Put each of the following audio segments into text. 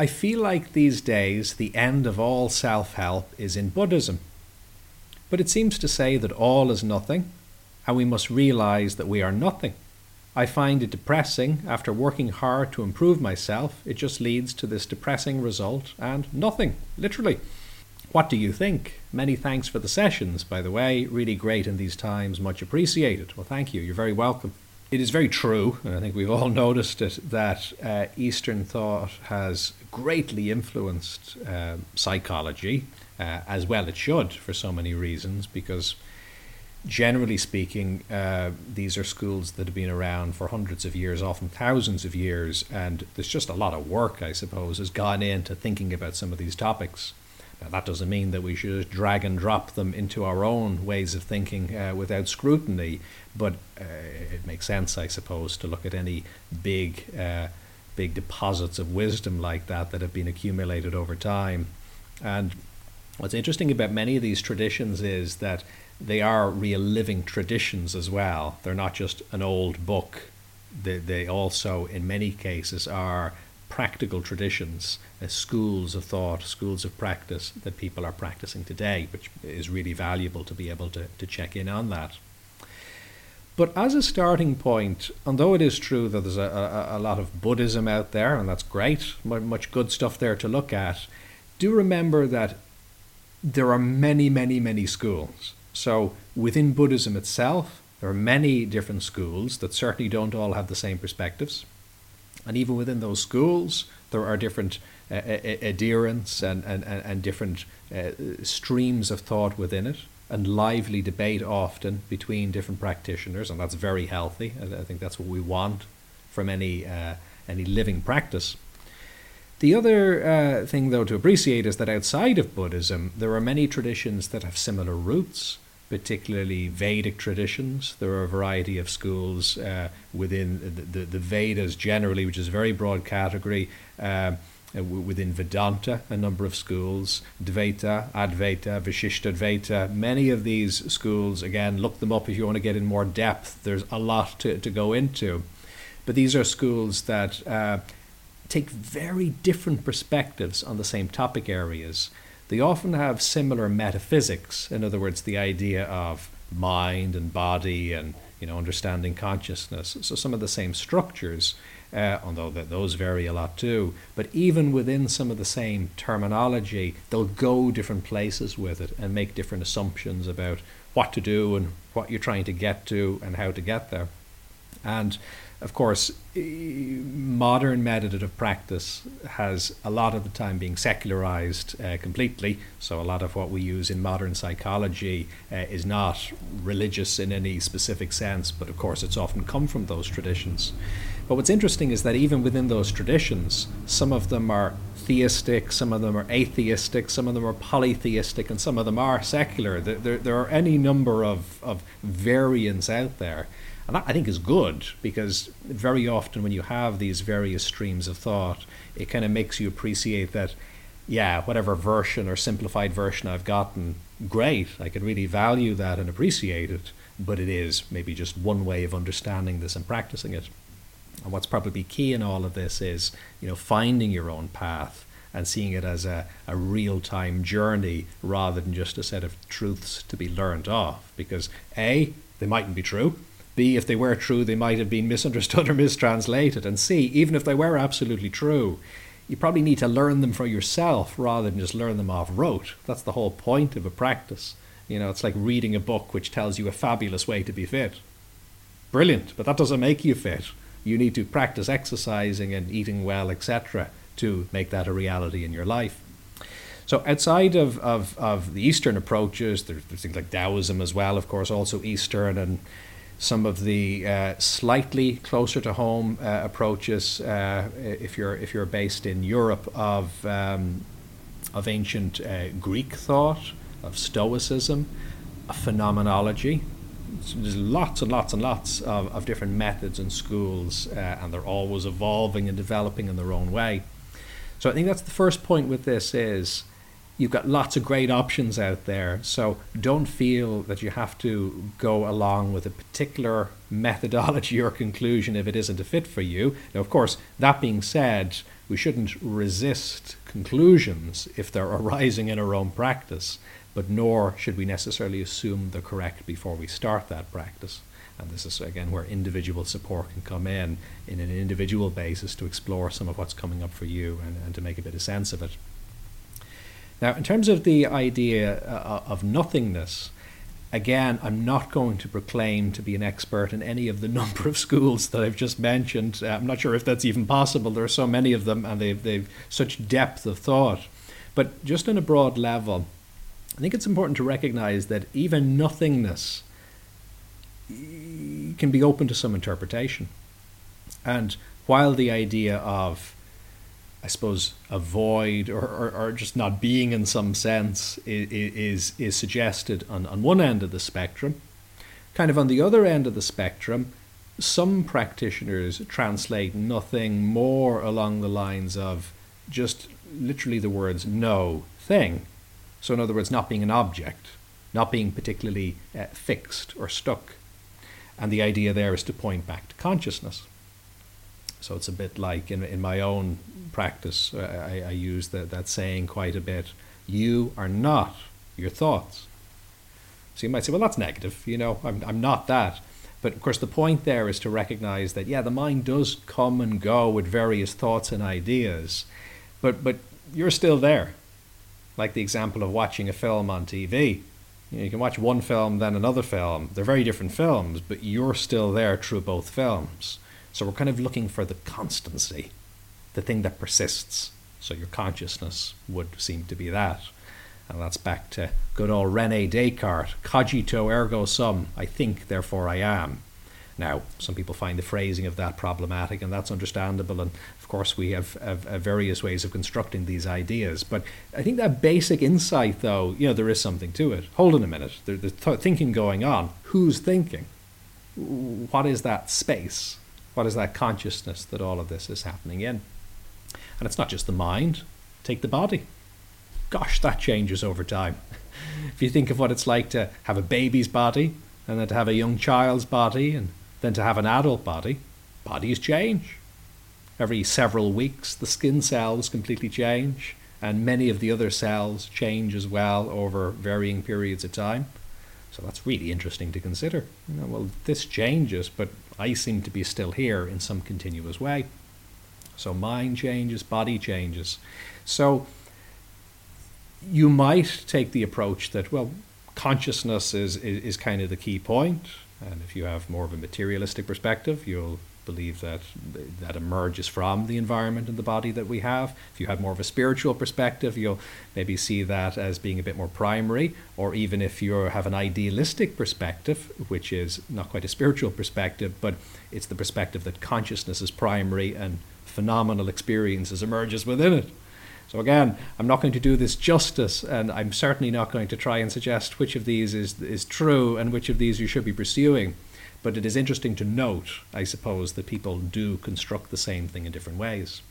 I feel like these days the end of all self help is in Buddhism. But it seems to say that all is nothing, and we must realize that we are nothing. I find it depressing after working hard to improve myself, it just leads to this depressing result and nothing, literally. What do you think? Many thanks for the sessions, by the way. Really great in these times, much appreciated. Well, thank you. You're very welcome. It is very true, and I think we've all noticed it, that uh, Eastern thought has greatly influenced uh, psychology, uh, as well it should for so many reasons, because generally speaking, uh, these are schools that have been around for hundreds of years, often thousands of years, and there's just a lot of work, I suppose, has gone into thinking about some of these topics. Now, that doesn't mean that we should just drag and drop them into our own ways of thinking uh, without scrutiny, but uh, it makes sense, I suppose, to look at any big, uh, big deposits of wisdom like that that have been accumulated over time. And what's interesting about many of these traditions is that they are real living traditions as well. They're not just an old book. They, they also, in many cases, are practical traditions, uh, schools of thought, schools of practice that people are practicing today, which is really valuable to be able to, to check in on that. But as a starting point, although it is true that there's a, a, a lot of Buddhism out there, and that's great, much good stuff there to look at, do remember that there are many, many, many schools. So within Buddhism itself, there are many different schools that certainly don't all have the same perspectives. And even within those schools, there are different uh, adherents and, and, and different uh, streams of thought within it, and lively debate often between different practitioners, and that's very healthy. I think that's what we want from any, uh, any living practice. The other uh, thing, though, to appreciate is that outside of Buddhism, there are many traditions that have similar roots, particularly Vedic traditions. There are a variety of schools uh, within the, the, the, Vedas generally, which is a very broad category. Uh, within Vedanta, a number of schools, Dvaita, Advaita, Vishishtadvaita, many of these schools, again, look them up if you want to get in more depth. There's a lot to, to go into. But these are schools that uh, take very different perspectives on the same topic areas. They often have similar metaphysics, in other words, the idea of mind and body and you know understanding consciousness. So some of the same structures, uh, although those vary a lot too. But even within some of the same terminology, they'll go different places with it and make different assumptions about what to do and what you're trying to get to and how to get there. And of course, modern meditative practice has a lot of the time being secularized uh, completely. So, a lot of what we use in modern psychology uh, is not religious in any specific sense, but of course, it's often come from those traditions. But what's interesting is that even within those traditions, some of them are theistic, some of them are atheistic, some of them are polytheistic, and some of them are secular. There, there, there are any number of, of variants out there. And that I think is good because very often when you have these various streams of thought, it kind of makes you appreciate that, yeah, whatever version or simplified version I've gotten, great. I can really value that and appreciate it. But it is maybe just one way of understanding this and practicing it. And what's probably key in all of this is, you know, finding your own path and seeing it as a, a real time journey rather than just a set of truths to be learned off. Because A, they mightn't be true. B, if they were true, they might have been misunderstood or mistranslated. And C, even if they were absolutely true, you probably need to learn them for yourself rather than just learn them off rote. That's the whole point of a practice. You know, it's like reading a book which tells you a fabulous way to be fit. Brilliant, but that doesn't make you fit. You need to practice exercising and eating well, etc., to make that a reality in your life. So outside of, of, of the Eastern approaches, there's, there's things like Taoism as well, of course, also Eastern and some of the uh, slightly closer to home uh, approaches, uh, if you're if you're based in Europe, of um, of ancient uh, Greek thought, of Stoicism, of phenomenology. So there's lots and lots and lots of, of different methods and schools, uh, and they're always evolving and developing in their own way. So I think that's the first point with this is you've got lots of great options out there. So don't feel that you have to go along with a particular methodology or conclusion if it isn't a fit for you. Now, of course, that being said, we shouldn't resist conclusions if they're arising in our own practice, but nor should we necessarily assume they're correct before we start that practice. And this is again where individual support can come in in an individual basis to explore some of what's coming up for you and, and to make a bit of sense of it. Now, in terms of the idea uh, of nothingness, again, I'm not going to proclaim to be an expert in any of the number of schools that I've just mentioned. Uh, I'm not sure if that's even possible. There are so many of them, and they've, they've such depth of thought. But just on a broad level, I think it's important to recognize that even nothingness can be open to some interpretation. And while the idea of I suppose, a void or, or, or, just not being in some sense is, is, is suggested on, on one end of the spectrum. Kind of on the other end of the spectrum, some practitioners translate nothing more along the lines of just literally the words no thing. So, in other words, not being an object, not being particularly uh, fixed or stuck. And the idea there is to point back to consciousness. So it's a bit like in, in my own practice, uh, I, I use that, that saying quite a bit. You are not your thoughts. So you might say, well, that's negative. You know, I'm, I'm not that. But of course, the point there is to recognize that, yeah, the mind does come and go with various thoughts and ideas, but, but you're still there. Like the example of watching a film on TV. You, know, you can watch one film, then another film. They're very different films, but you're still there through both films. So we're kind of looking for the constancy, the thing that persists. So your consciousness would seem to be that. And that's back to good old Rene Descartes cogito ergo sum, I think, therefore I am. Now, some people find the phrasing of that problematic, and that's understandable. And of course, we have, have, have, various ways of constructing these ideas. But I think that basic insight, though, you know, there is something to it. Hold on a minute. There's th- thinking going on. Who's thinking? What is that space? What is that consciousness that all of this is happening in? And it's not just the mind, take the body. Gosh, that changes over time. if you think of what it's like to have a baby's body, and then to have a young child's body, and then to have an adult body, bodies change. Every several weeks, the skin cells completely change, and many of the other cells change as well over varying periods of time. So that's really interesting to consider. You know, well, this changes, but I seem to be still here in some continuous way. So mind changes, body changes. So you might take the approach that, well, consciousness is, is, is kind of the key point. point, and if you have more of a materialistic perspective, you'll believe that that emerges from the environment and the body that we have. If you have more of a spiritual perspective, you'll maybe see that as being a bit more primary, or even if you have an idealistic perspective, which is not quite a spiritual perspective, but it's the perspective that consciousness is primary and phenomenal experiences emerges within it. So again, I'm not going to do this justice, and I'm certainly not going to try and suggest which of these is is true and which of these you should be pursuing. But it is interesting to note, I suppose, that people do construct the same thing in different ways.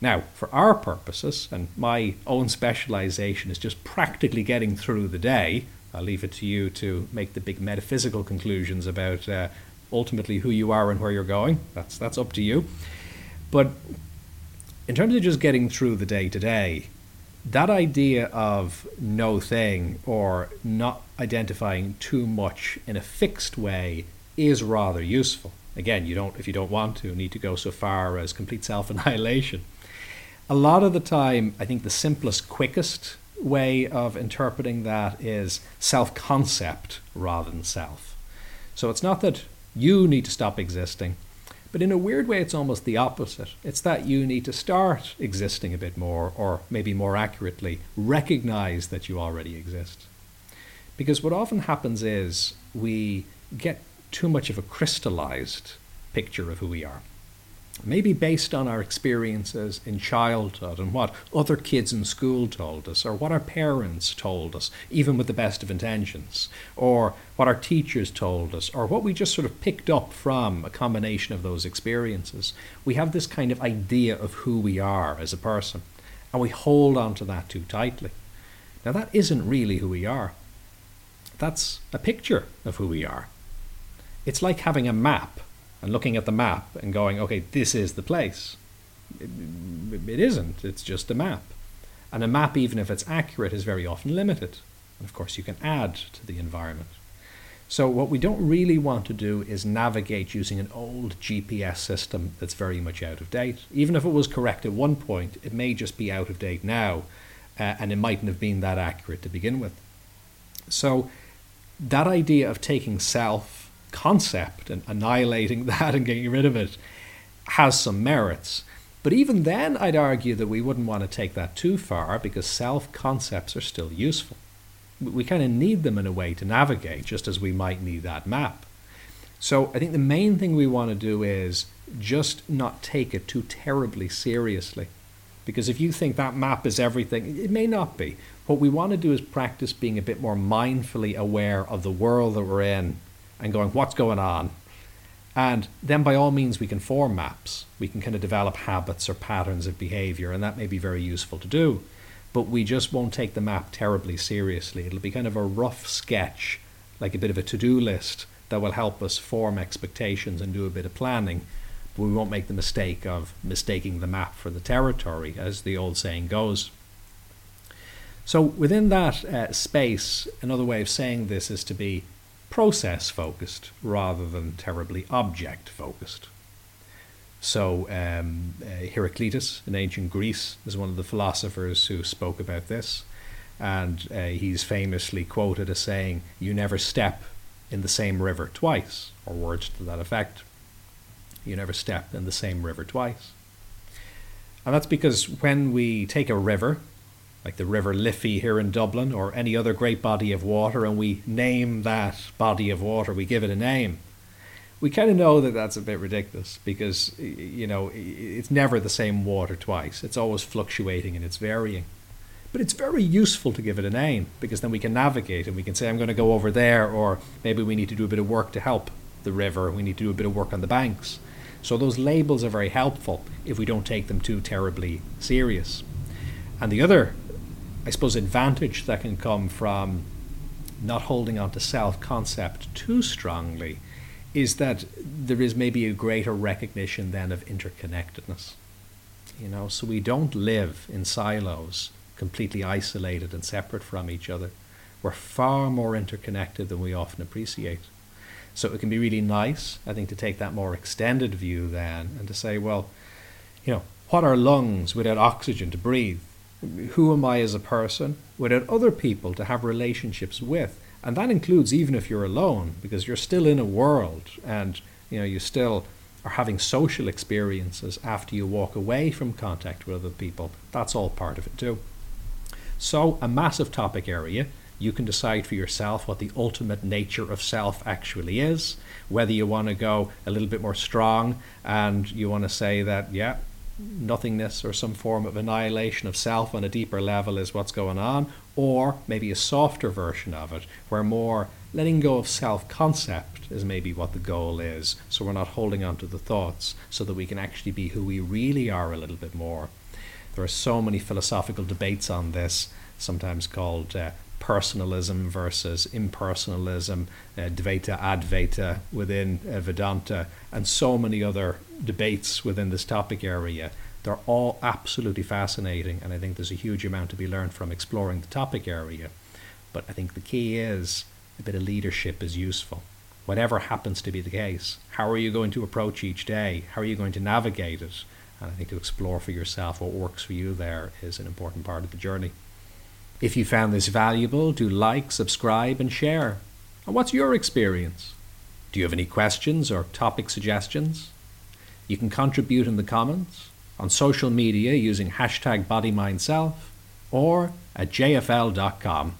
Now, for our purposes, and my own specialization is just practically getting through the day, I'll leave it to you to make the big metaphysical conclusions about uh, ultimately who you are and where you're going. That's, that's up to you. But in terms of just getting through the day to day, that idea of no thing or not identifying too much in a fixed way is rather useful. Again, you don't if you don't want to need to go so far as complete self-annihilation. A lot of the time, I think the simplest, quickest way of interpreting that is self-concept rather than self. So it's not that you need to stop existing, but in a weird way, it's almost the opposite. It's that you need to start existing a bit more, or maybe more accurately, recognize that you already exist. Because what often happens is we get too much of a crystallized picture of who we are. Maybe based on our experiences in childhood and what other kids in school told us, or what our parents told us, even with the best of intentions, or what our teachers told us, or what we just sort of picked up from a combination of those experiences. We have this kind of idea of who we are as a person, and we hold on to that too tightly. Now, that isn't really who we are. That's a picture of who we are it's like having a map and looking at the map and going, okay, this is the place. It, it isn't, it's just a map. And a map, even if it's accurate, is very often limited. And of course, you can add to the environment. So, what we don't really want to do is navigate using an old GPS system that's very much out of date. Even if it was correct at one point, it may just be out of date now, uh, and it mightn't have been that accurate to begin with. So, that idea of taking self concept and annihilating that and getting rid of it has some merits. But even then, I'd argue that we wouldn't want to take that too far because self concepts are still useful we kind of need them in a way to navigate, just as we might need that map. So I think the main thing we want to do is just not take it too terribly seriously. Because if you think that map is everything, it may not be. What we want to do is practice being a bit more mindfully aware of the world that we're in and going, what's going on? And then by all means, we can form maps. We can kind of develop habits or patterns of behavior, and that may be very useful to do but we just won't take the map terribly seriously. It'll be kind of a rough sketch, like a bit of a to do list that will help us form expectations and do a bit of planning. But we won't make the mistake of mistaking the map for the territory, as the old saying goes. So, within that uh, space, another way of saying this is to be process focused rather than terribly object focused. So um, uh, Heraclitus in ancient Greece is one of the philosophers who spoke about this, and uh, he's famously quoted as saying, "You never step in the same river twice," or words to that effect. You never step in the same river twice. And that's because when we take a river, like the River Liffey here in Dublin, or any other great body of water, and we name that body of water, we give it a name we kind of know that that's a bit ridiculous because you know it's never the same water twice. It's always fluctuating and it's varying. But it's very useful to give it a name because then we can navigate and we can say I'm going to go over there or maybe we need to do a bit of work to help the river. We need to do a bit of work on the banks. So those labels are very helpful if we don't take them too terribly serious. And the other I suppose advantage that can come from not holding on to self concept too strongly is that there is maybe a greater recognition then of interconnectedness. You know, so we don't live in silos, completely isolated and separate from each other. We're far more interconnected than we often appreciate. So it can be really nice, I think, to take that more extended view then and to say, well, you know, what are lungs without oxygen to breathe? Who am I as a person without other people to have relationships with? and that includes even if you're alone because you're still in a world and you know you still are having social experiences after you walk away from contact with other people. That's all part of it too. So a massive topic area. You can decide for yourself what the ultimate nature of self actually is whether you want to go a little bit more strong and you want to say that yeah nothingness or some form of annihilation of self on a deeper level is what's going on, or maybe a softer version of it, where more letting go of self concept is maybe what the goal is. So we're not holding on to the thoughts so that we can actually be who we really are a little bit more. There are so many philosophical debates on this, sometimes called uh, personalism versus impersonalism, uh, Dvaita Advaita within uh, Vedanta, and so many other debates within this topic area. They're all absolutely fascinating, and I think there's a huge amount to be learned from exploring the topic area. But I think the key is a bit of leadership is useful. Whatever happens to be the case, how are you going to approach each day? How are you going to navigate it? And I think to explore for yourself what works for you there is an important part of the journey. If you found this valuable, do like, subscribe, and share. And what's your experience? Do you have any questions or topic suggestions? You can contribute in the comments, on social media using hashtag BodyMindSelf, or at jfl.com.